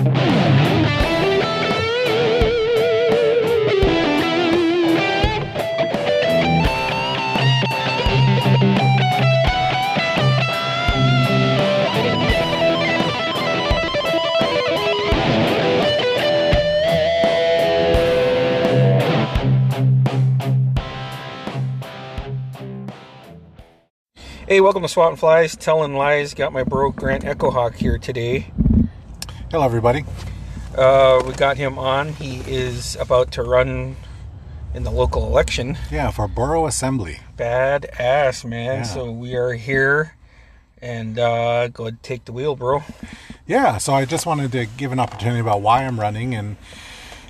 Hey, welcome to Swat and Flies, Telling Lies. Got my bro Grant Echo Hawk here today. Hello, everybody. Uh, we got him on. He is about to run in the local election. Yeah, for Borough Assembly. Bad ass, man. Yeah. So we are here and uh, go ahead take the wheel, bro. Yeah, so I just wanted to give an opportunity about why I'm running and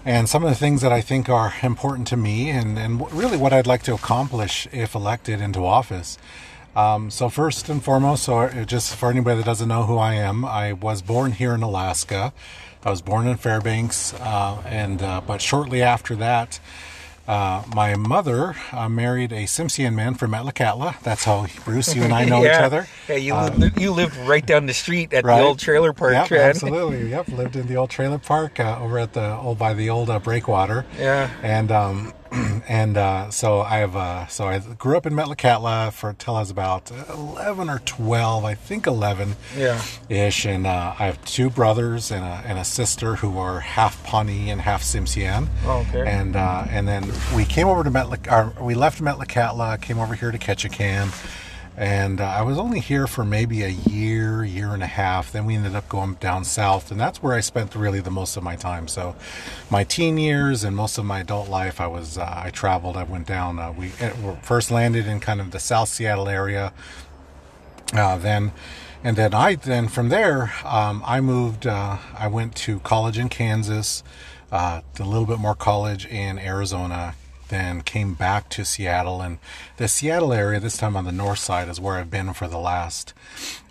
and some of the things that I think are important to me and, and really what I'd like to accomplish if elected into office. Um, so first and foremost, so uh, just for anybody that doesn't know who I am, I was born here in Alaska. I was born in Fairbanks, uh, and uh, but shortly after that, uh, my mother uh, married a Tsimshian man from Metlakatla. That's how Bruce, you and I know yeah. each other. Hey, you, lived, you lived right down the street at Right. the old trailer park, Yep, absolutely. Yep, lived in the old trailer park uh, over at the old by the old uh, breakwater. Yeah. and um, and uh, so I have uh, so I grew up in Metlakatla for till I was about eleven or twelve, I think eleven. Yeah. Ish, and uh, I have two brothers and a, and a sister who are half Pawnee and half Tsimshian. Oh, okay. And uh, and then we came over to Metlak, we left Metlakatla, came over here to Ketchikan, and uh, I was only here for maybe a year, year and a half. Then we ended up going down south, and that's where I spent really the most of my time. So, my teen years and most of my adult life, I was uh, I traveled. I went down. Uh, we uh, first landed in kind of the South Seattle area, uh, then and then I then from there um, I moved. Uh, I went to college in Kansas, uh, a little bit more college in Arizona. Then came back to Seattle, and the Seattle area, this time on the north side, is where I've been for the last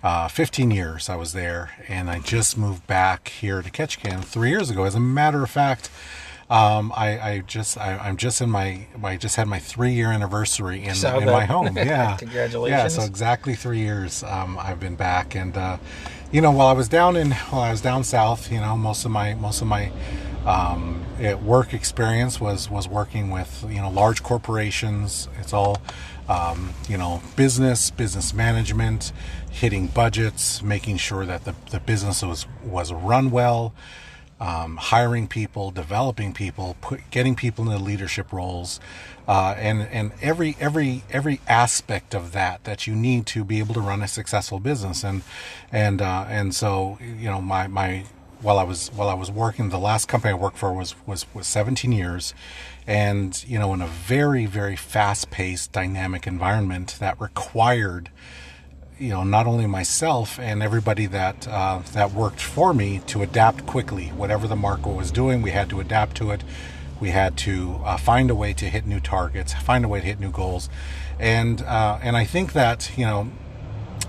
uh, 15 years. I was there, and I just moved back here to Ketchikan three years ago. As a matter of fact, um, I, I just I, I'm just in my I just had my three year anniversary in, in my home. Yeah, Congratulations. Yeah, so exactly three years um, I've been back, and uh, you know while I was down in while I was down south, you know most of my most of my um, it, work experience was was working with you know large corporations. It's all um, you know business business management, hitting budgets, making sure that the, the business was was run well um, hiring people, developing people, put, getting people into leadership roles, uh, and and every every every aspect of that that you need to be able to run a successful business. And and uh, and so you know my my while I was while I was working, the last company I worked for was was was 17 years, and you know in a very very fast paced dynamic environment that required you know not only myself and everybody that uh, that worked for me to adapt quickly. Whatever the market was doing we had to adapt to it. We had to uh, find a way to hit new targets find a way to hit new goals. And uh, and I think that you know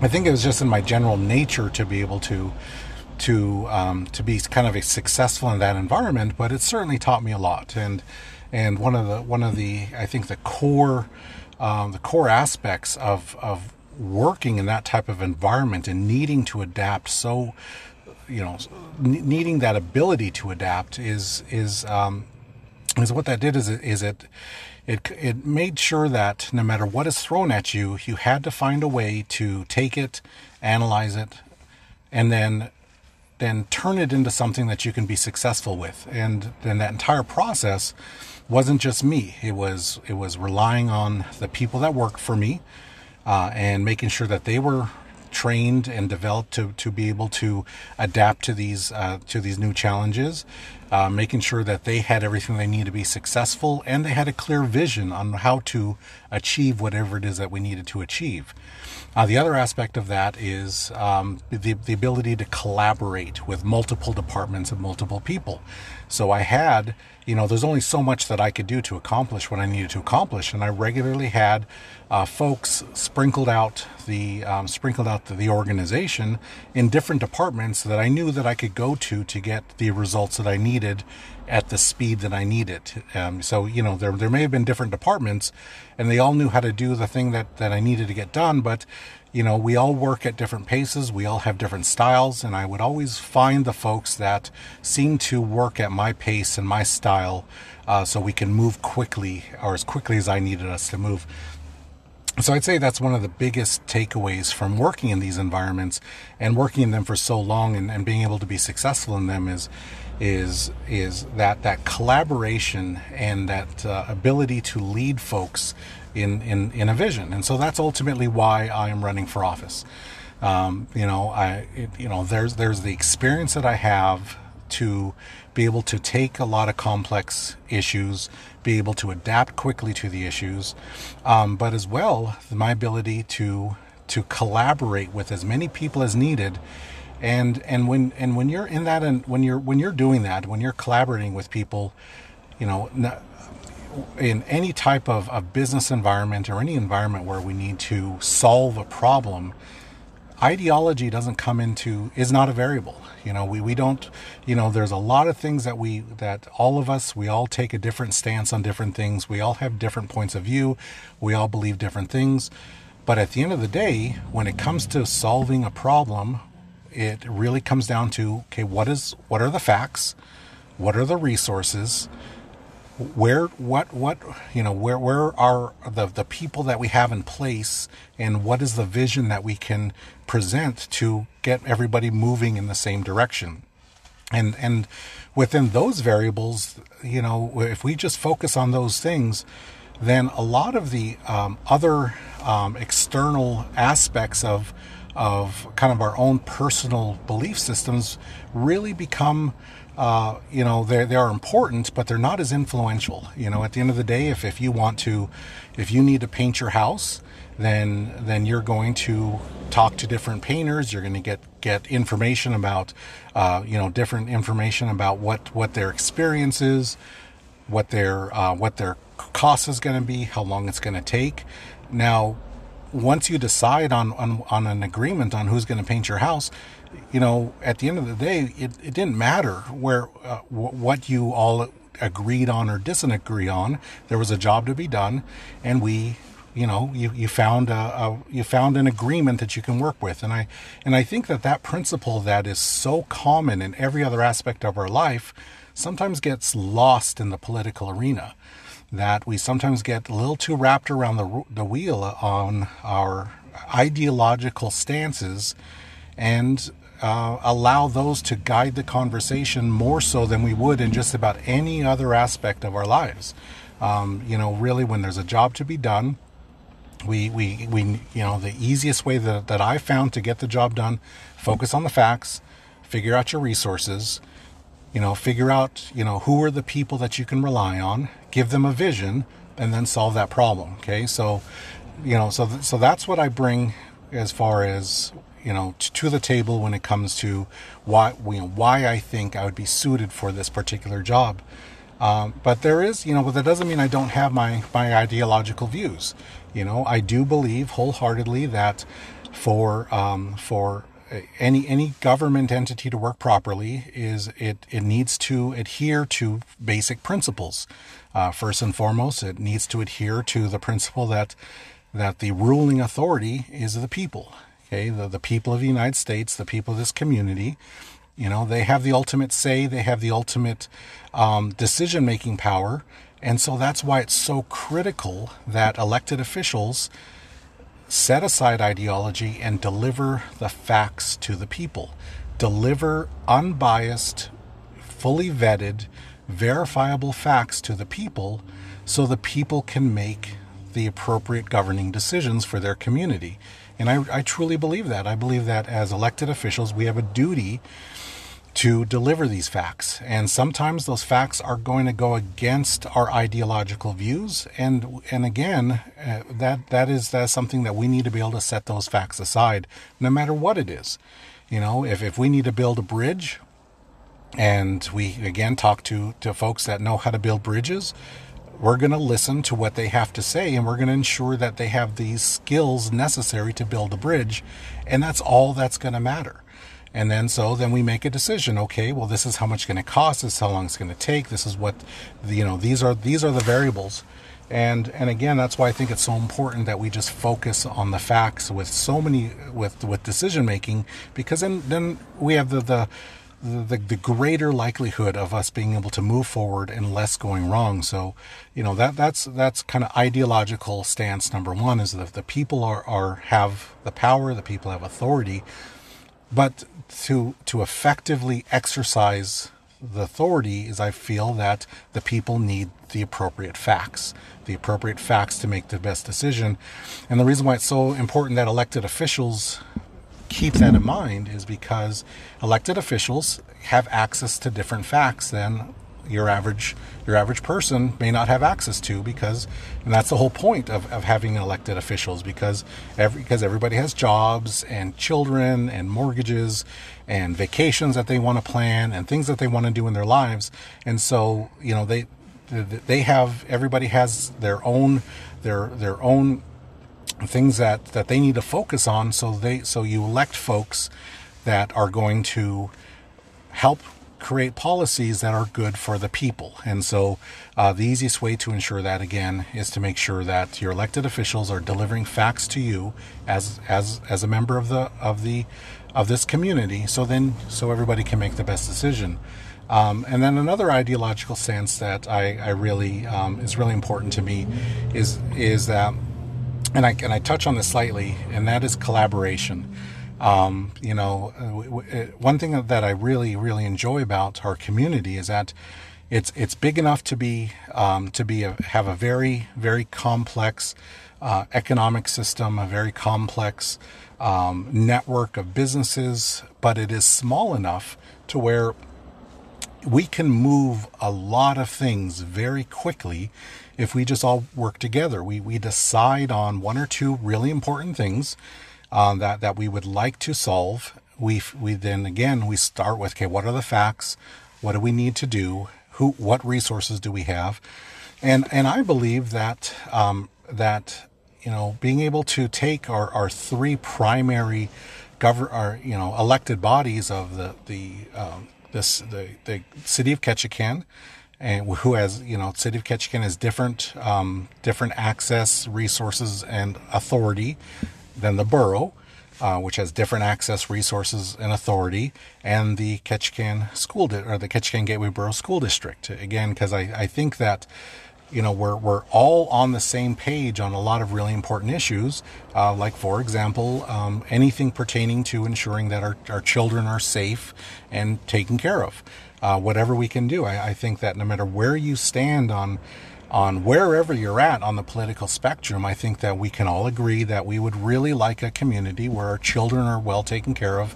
I think it was just in my general nature to be able to to um, to be kind of successful in that environment but it certainly taught me a lot. And and one of the one of the I think the core um, the core aspects of of working in that type of environment and needing to adapt so you know needing that ability to adapt is is um, is what that did is it is it it it made sure that no matter what is thrown at you you had to find a way to take it analyze it and then then turn it into something that you can be successful with and then that entire process wasn't just me it was it was relying on the people that worked for me uh, and making sure that they were trained and developed to, to be able to adapt to these uh, to these new challenges, uh, making sure that they had everything they need to be successful and they had a clear vision on how to achieve whatever it is that we needed to achieve. Uh, the other aspect of that is um, the, the ability to collaborate with multiple departments and multiple people. So I had, you know, there's only so much that I could do to accomplish what I needed to accomplish, and I regularly had uh, folks sprinkled out the um, sprinkled out the, the organization in different departments that I knew that I could go to to get the results that I needed at the speed that I needed. Um, so you know there there may have been different departments, and they all knew how to do the thing that that I needed to get done, but you know, we all work at different paces, we all have different styles, and I would always find the folks that seem to work at my pace and my style uh, so we can move quickly or as quickly as I needed us to move. So I'd say that's one of the biggest takeaways from working in these environments and working in them for so long and, and being able to be successful in them is is is that that collaboration and that uh, ability to lead folks in, in in a vision. And so that's ultimately why I am running for office. Um, you know, I it, you know there's there's the experience that I have to be able to take a lot of complex issues, be able to adapt quickly to the issues, um, but as well my ability to to collaborate with as many people as needed. And and when and when you're in that and when you're when you're doing that, when you're collaborating with people, you know, in any type of, of business environment or any environment where we need to solve a problem, ideology doesn't come into is not a variable. You know we, we don't you know there's a lot of things that we that all of us we all take a different stance on different things. We all have different points of view. We all believe different things. But at the end of the day when it comes to solving a problem it really comes down to okay what is what are the facts? What are the resources where what what you know where where are the the people that we have in place and what is the vision that we can present to get everybody moving in the same direction? And and within those variables you know if we just focus on those things then a lot of the um, other um, external aspects of of kind of our own personal belief systems really become uh, you know, they they are important, but they're not as influential. You know, at the end of the day, if, if you want to, if you need to paint your house, then then you're going to talk to different painters. You're going to get get information about, uh, you know, different information about what what their experience is, what their uh, what their cost is going to be, how long it's going to take. Now, once you decide on, on on an agreement on who's going to paint your house, you know, at the end of the day, it, it didn't matter where uh, w- what you all agreed on or didn't agree on. There was a job to be done, and we, you know, you, you found a, a, you found an agreement that you can work with. And I and I think that that principle that is so common in every other aspect of our life sometimes gets lost in the political arena. That we sometimes get a little too wrapped around the the wheel on our ideological stances and uh, allow those to guide the conversation more so than we would in just about any other aspect of our lives. Um, you know, really, when there's a job to be done, we, we, we you know, the easiest way that, that I found to get the job done, focus on the facts, figure out your resources, you know, figure out, you know, who are the people that you can rely on, give them a vision, and then solve that problem. Okay. So, you know, so, th- so that's what I bring as far as you know to the table when it comes to why you know why I think I would be suited for this particular job. Um, but there is, you know, but that doesn't mean I don't have my my ideological views. You know, I do believe wholeheartedly that for um, for any any government entity to work properly is it it needs to adhere to basic principles. Uh, first and foremost, it needs to adhere to the principle that that the ruling authority is the people okay the, the people of the united states the people of this community you know they have the ultimate say they have the ultimate um, decision making power. And so that's why it's so critical that elected officials set aside ideology and deliver the facts to the people. Deliver unbiased fully vetted verifiable facts to the people so the people can make the appropriate governing decisions for their community and I, I truly believe that. I believe that as elected officials, we have a duty to deliver these facts. And sometimes those facts are going to go against our ideological views. And and again, uh, that that is that's something that we need to be able to set those facts aside, no matter what it is. You know, if, if we need to build a bridge, and we again talk to to folks that know how to build bridges, we're going to listen to what they have to say and we're going to ensure that they have these skills necessary to build a bridge. And that's all that's going to matter. And then so then we make a decision. Okay, well this is how much it's going to cost. This is how long it's going to take. This is what, you know, these are these are the variables. and and again that's why i think it's so important that we just focus on the facts with so many with with decision making because then then we have the the the, the greater likelihood of us being able to move forward and less going wrong. So, you know, that that's that's kind of ideological stance number one is that the people are, are have the power, the people have authority, but to to effectively exercise the authority is I feel that the people need the appropriate facts, the appropriate facts to make the best decision. And the reason why it's so important that elected officials keep that in mind is because elected officials have access to different facts than your average your average person may not have access to because and that's the whole point of, of having elected officials because every because everybody has jobs and children and mortgages and vacations that they want to plan and things that they want to do in their lives. And so you know they they have everybody has their own their their own things that that they need to focus on so they so you elect folks that are going to help create policies that are good for the people. And so uh, the easiest way to ensure that again is to make sure that your elected officials are delivering facts to you as as as a member of the of the of this community so then so everybody can make the best decision. Um, and then another ideological sense that I, I really um, is really important to me is is that and I and I touch on this slightly, and that is collaboration. Um, you know, uh, uh, one thing that I really really enjoy about our community is that it's it's big enough to be um, to be a, have a very very complex uh, economic system, a very complex um, network of businesses, but it is small enough to where we can move a lot of things very quickly if we just all work together. We, we decide on one or two really important things uh, that, that we would like to solve. We, we then again, we start with, okay, what are the facts? What do we need to do? Who, what resources do we have? And, and I believe that, um, that, you know, being able to take our, our three primary govern, our, you know, elected bodies of the, the, um, this, the, the city of Ketchikan, and who has you know city of ketchikan has different um, different access resources and authority than the borough uh, which has different access resources and authority and the ketchikan school di- or the ketchikan gateway borough school district. Again because I, I think that you know we're, we're all on the same page on a lot of really important issues uh, like for example um, anything pertaining to ensuring that our, our children are safe and taken care of uh, whatever we can do. I, I, think that no matter where you stand on on wherever you're at on the political spectrum, I think that we can all agree that we would really like a community where our children are well taken care of,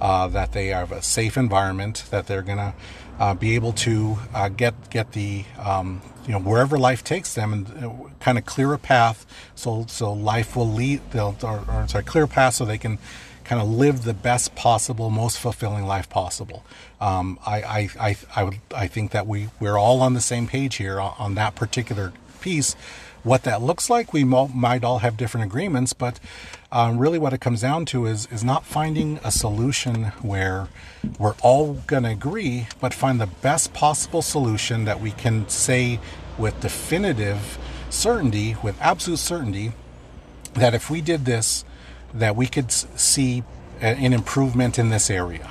uh, that they have a safe environment, that they're going to uh, be able to uh, get get the um, you know wherever life takes them and uh, kind of clear a path so so life will lead they'll or, or sorry clear a path so they can kind of live the best possible, most fulfilling life possible. Um, I, I, I, I, would, I think that we, we're all on the same page here on, on that particular piece. What that looks like, we might all have different agreements, but um, really what it comes down to is, is not finding a solution where we're all going to agree, but find the best possible solution that we can say with definitive certainty, with absolute certainty, that if we did this, that we could see an improvement in this area.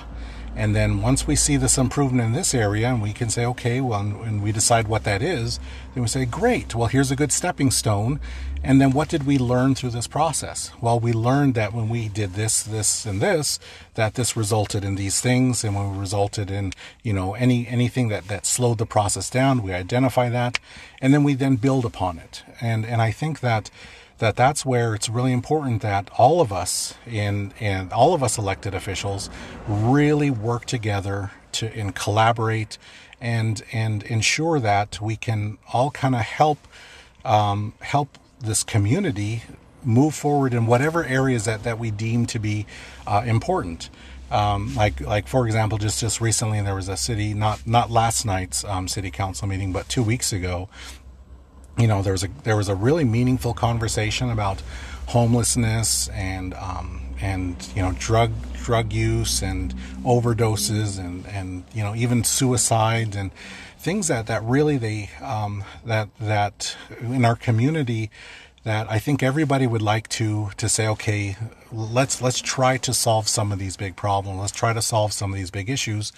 And then once we see this improvement in this area and we can say, okay, well, and we decide what that is, then we say, great, well, here's a good stepping stone. And then what did we learn through this process? Well, we learned that when we did this, this, and this, that this resulted in these things. And when we resulted in, you know, any, anything that, that slowed the process down, we identify that. And then we then build upon it. And, and I think that, that that's where it's really important that all of us in and all of us elected officials really work together to and collaborate and and ensure that we can all kind of help um, help this community move forward in whatever areas that, that we deem to be uh, important. Um, like like for example, just just recently there was a city not not last night's um, city council meeting, but two weeks ago, you know there was a there was a really meaningful conversation about homelessness and um, and you know drug drug use and overdoses and and you know even suicide and things that that really they um, that that in our community that I think everybody would like to to say, okay, let's let's try to solve some of these big problems. Let's try to solve some of these big issues,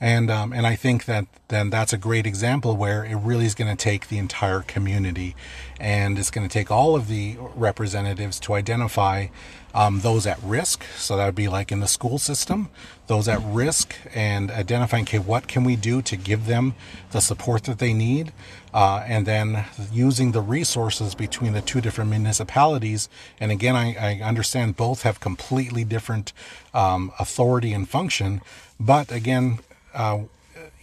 and um, and I think that then that's a great example where it really is going to take the entire community, and it's going to take all of the representatives to identify um, those at risk. So that would be like in the school system, those at risk, and identifying okay, what can we do to give them the support that they need, uh, and then using the resources between the two different municipalities. And again, I, I understand both have completely different um, authority and function, but again, uh,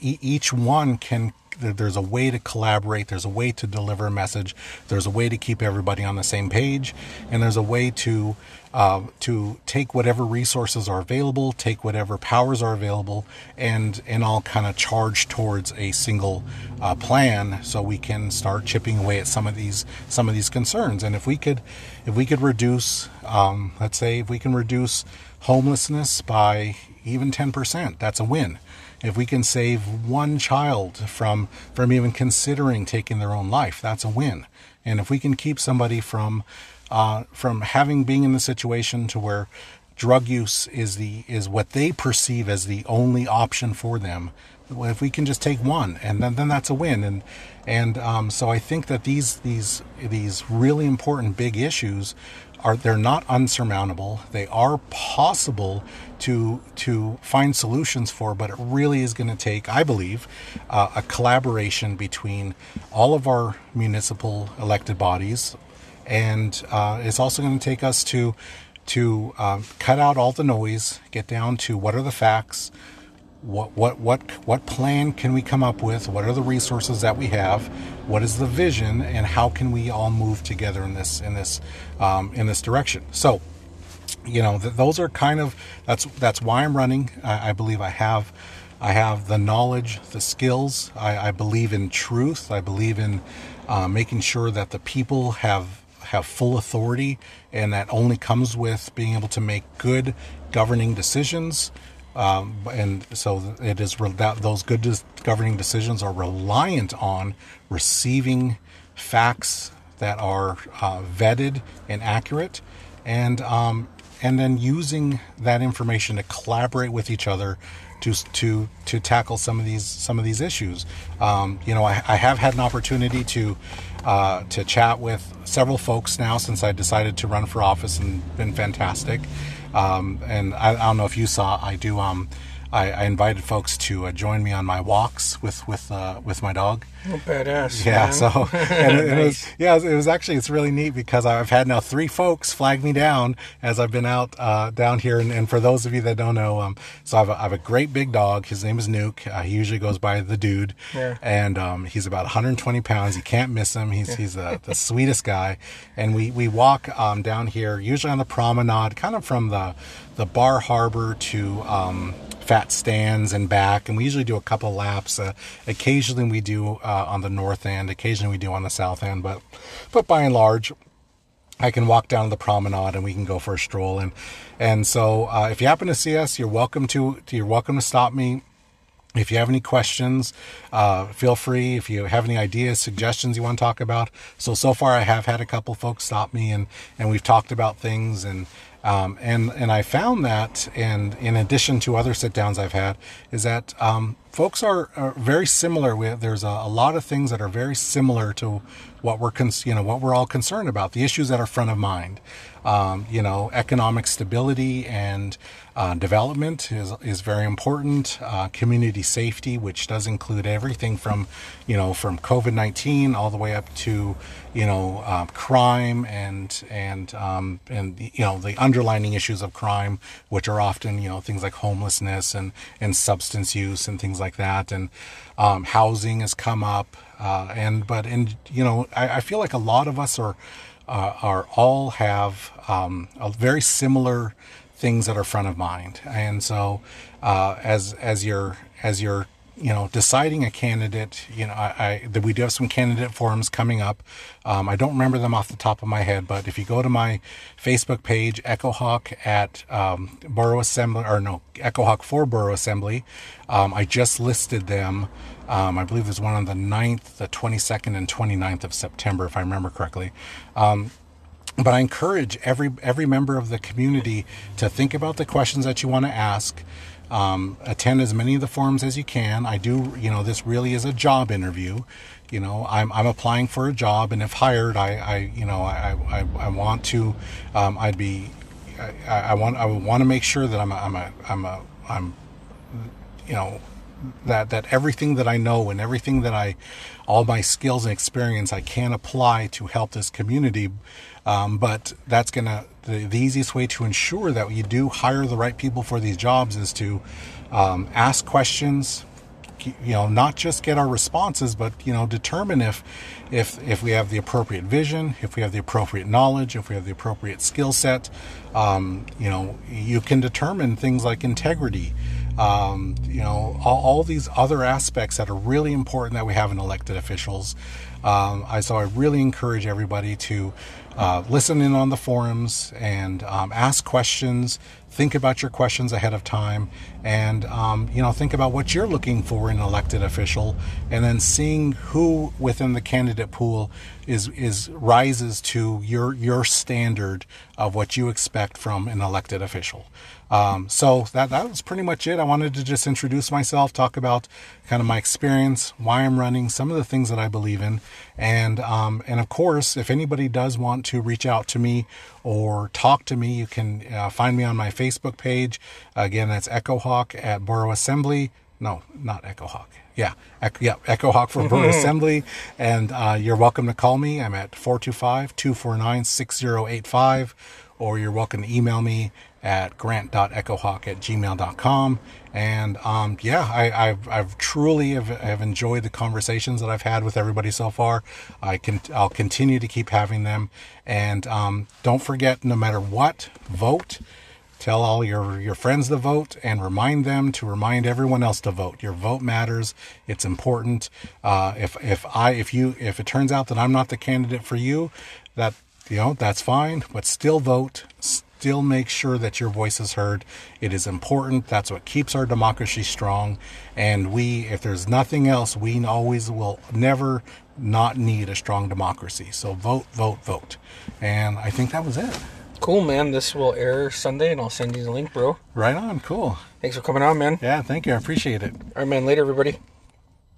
each one can there's a way to collaborate there's a way to deliver a message there's a way to keep everybody on the same page and there's a way to uh, to take whatever resources are available, take whatever powers are available, and and all kind of charge towards a single uh, plan, so we can start chipping away at some of these some of these concerns. And if we could, if we could reduce, um, let's say, if we can reduce homelessness by even ten percent, that's a win. If we can save one child from from even considering taking their own life, that's a win. And if we can keep somebody from uh, from having being in the situation to where drug use is the is what they perceive as the only option for them. If we can just take one and then, then that's a win. And and um, so I think that these these these really important big issues are they're not unsurmountable. They are possible to to find solutions for but it really is going to take I believe uh, a collaboration between all of our municipal elected bodies. And uh, it's also going to take us to to um, cut out all the noise, get down to what are the facts, what what what what plan can we come up with, what are the resources that we have, what is the vision, and how can we all move together in this in this um, in this direction. So, you know, th- those are kind of that's that's why I'm running. I, I believe I have. I have the knowledge, the skills. I, I believe in truth. I believe in uh, making sure that the people have have full authority, and that only comes with being able to make good governing decisions. Um, and so it is that those good governing decisions are reliant on receiving facts that are uh, vetted and accurate, and um, and then using that information to collaborate with each other to to to tackle some of these some of these issues. Um, you know, I, I, have had an opportunity to uh, to chat with several folks now since I decided to run for office and been fantastic. Um, and I, I, don't know if you saw, I do. Um, I, I invited folks to uh, join me on my walks with with uh, with my dog. Oh, badass! Yeah, man. so and it, nice. it, was yeah, it was actually it's really neat because I've had now three folks flag me down as I've been out uh, down here. And, and, for those of you that don't know, um, so I have, a, I have a great big dog. His name is Nuke. Uh, he usually goes by the dude, yeah. and um, he's about 120 pounds. You can't miss him. He's yeah. he's the, the sweetest guy. And we we walk um, down here usually on the promenade, kind of from the the Bar Harbor to um, fat stands and back and we usually do a couple laps uh, occasionally we do uh, on the north end occasionally we do on the south end but but by and large I can walk down to the promenade and we can go for a stroll and and so uh, if you happen to see us you're welcome to you're welcome to stop me if you have any questions, uh, feel free. If you have any ideas, suggestions you want to talk about. So, so far I have had a couple folks stop me and, and we've talked about things and, um, and and I found that, and in addition to other sit downs I've had, is that um, folks are, are, very similar. With there's a, a, lot of things that are very similar to what we're cons- you know what we're all concerned about, the issues that are front of mind. Um, you know, economic stability and uh, development is is very important. Uh, community safety, which does include everything from, you know, from COVID nineteen all the way up to, you know, uh, crime and and um, and you know the underlining issues of crime, which are often you know things like homelessness and and substance use and things like that, and um, housing has come up. Uh, and but and you know I, I feel like a lot of us are uh, are all have um, a very similar things that are front of mind. And so, uh, as as you're as you're you know, deciding a candidate, you know, I, I that we do have some candidate forums coming up. Um, I don't remember them off the top of my head, but if you go to my Facebook page, Echo Hawk at um, Borough Assembly, or no, Echo Hawk for Borough Assembly, um, I just listed them. Um, I believe there's one on the 9th, the 22nd, and 29th of September, if I remember correctly. Um, but I encourage every every member of the community to think about the questions that you want to ask. Um, attend as many of the forums as you can. I do, you know, this really is a job interview. You know, I'm, I'm applying for a job, and if hired, I, I you know, I, I, I want to, um, I'd be, I, I want, I want to make sure that I'm, a, I'm, a, I'm, a, I'm, you know, that that everything that I know and everything that I, all my skills and experience, I can apply to help this community. Um, but that's gonna the, the easiest way to ensure that you do hire the right people for these jobs is to um, ask questions, you know not just get our responses but you know determine if if if we have the appropriate vision if we have the appropriate knowledge if we have the appropriate skill set. Um, you know you can determine things like integrity. Um, you know all, all, these other aspects that are really important that we have in elected officials. Um, I so I really encourage everybody to uh, listen in on the forums and um, ask questions. Think about your questions ahead of time, and um, you know think about what you're looking for in an elected official, and then seeing who within the candidate pool is is rises to your your standard of what you expect from an elected official. Um, so that that was pretty much it. I wanted to just introduce myself, talk about kind of my experience, why I'm running, some of the things that I believe in, and um, and of course, if anybody does want to reach out to me or talk to me, you can uh, find me on my Facebook page. Again, that's Echo Hawk at Borough Assembly. No, not Echo Hawk. Yeah, Echo, yeah, Echo Hawk for Borough Assembly. And uh, you're welcome to call me. I'm at 425 249 6085, or you're welcome to email me at grant.echohawk at gmail.com. And um, yeah, I, have I've truly have, have, enjoyed the conversations that I've had with everybody so far. I can I'll continue to keep having them. And um, don't forget, no matter what, vote. Tell all your, your friends to vote and remind them to remind everyone else to vote. Your vote matters. It's important. Uh, if if I if you if it turns out that I'm not the candidate for you, that you know that's fine. But still vote still make sure that your voice is heard. It is important. That's what keeps our democracy strong. And we, if there's nothing else, we always will never not need a strong democracy. So vote, vote, vote. And I think that was it. Cool, man. This will air Sunday, and I'll send you the link, bro. Right on. Cool. Thanks for coming on, man. Yeah, thank you. I appreciate it. All right, man. Later, everybody.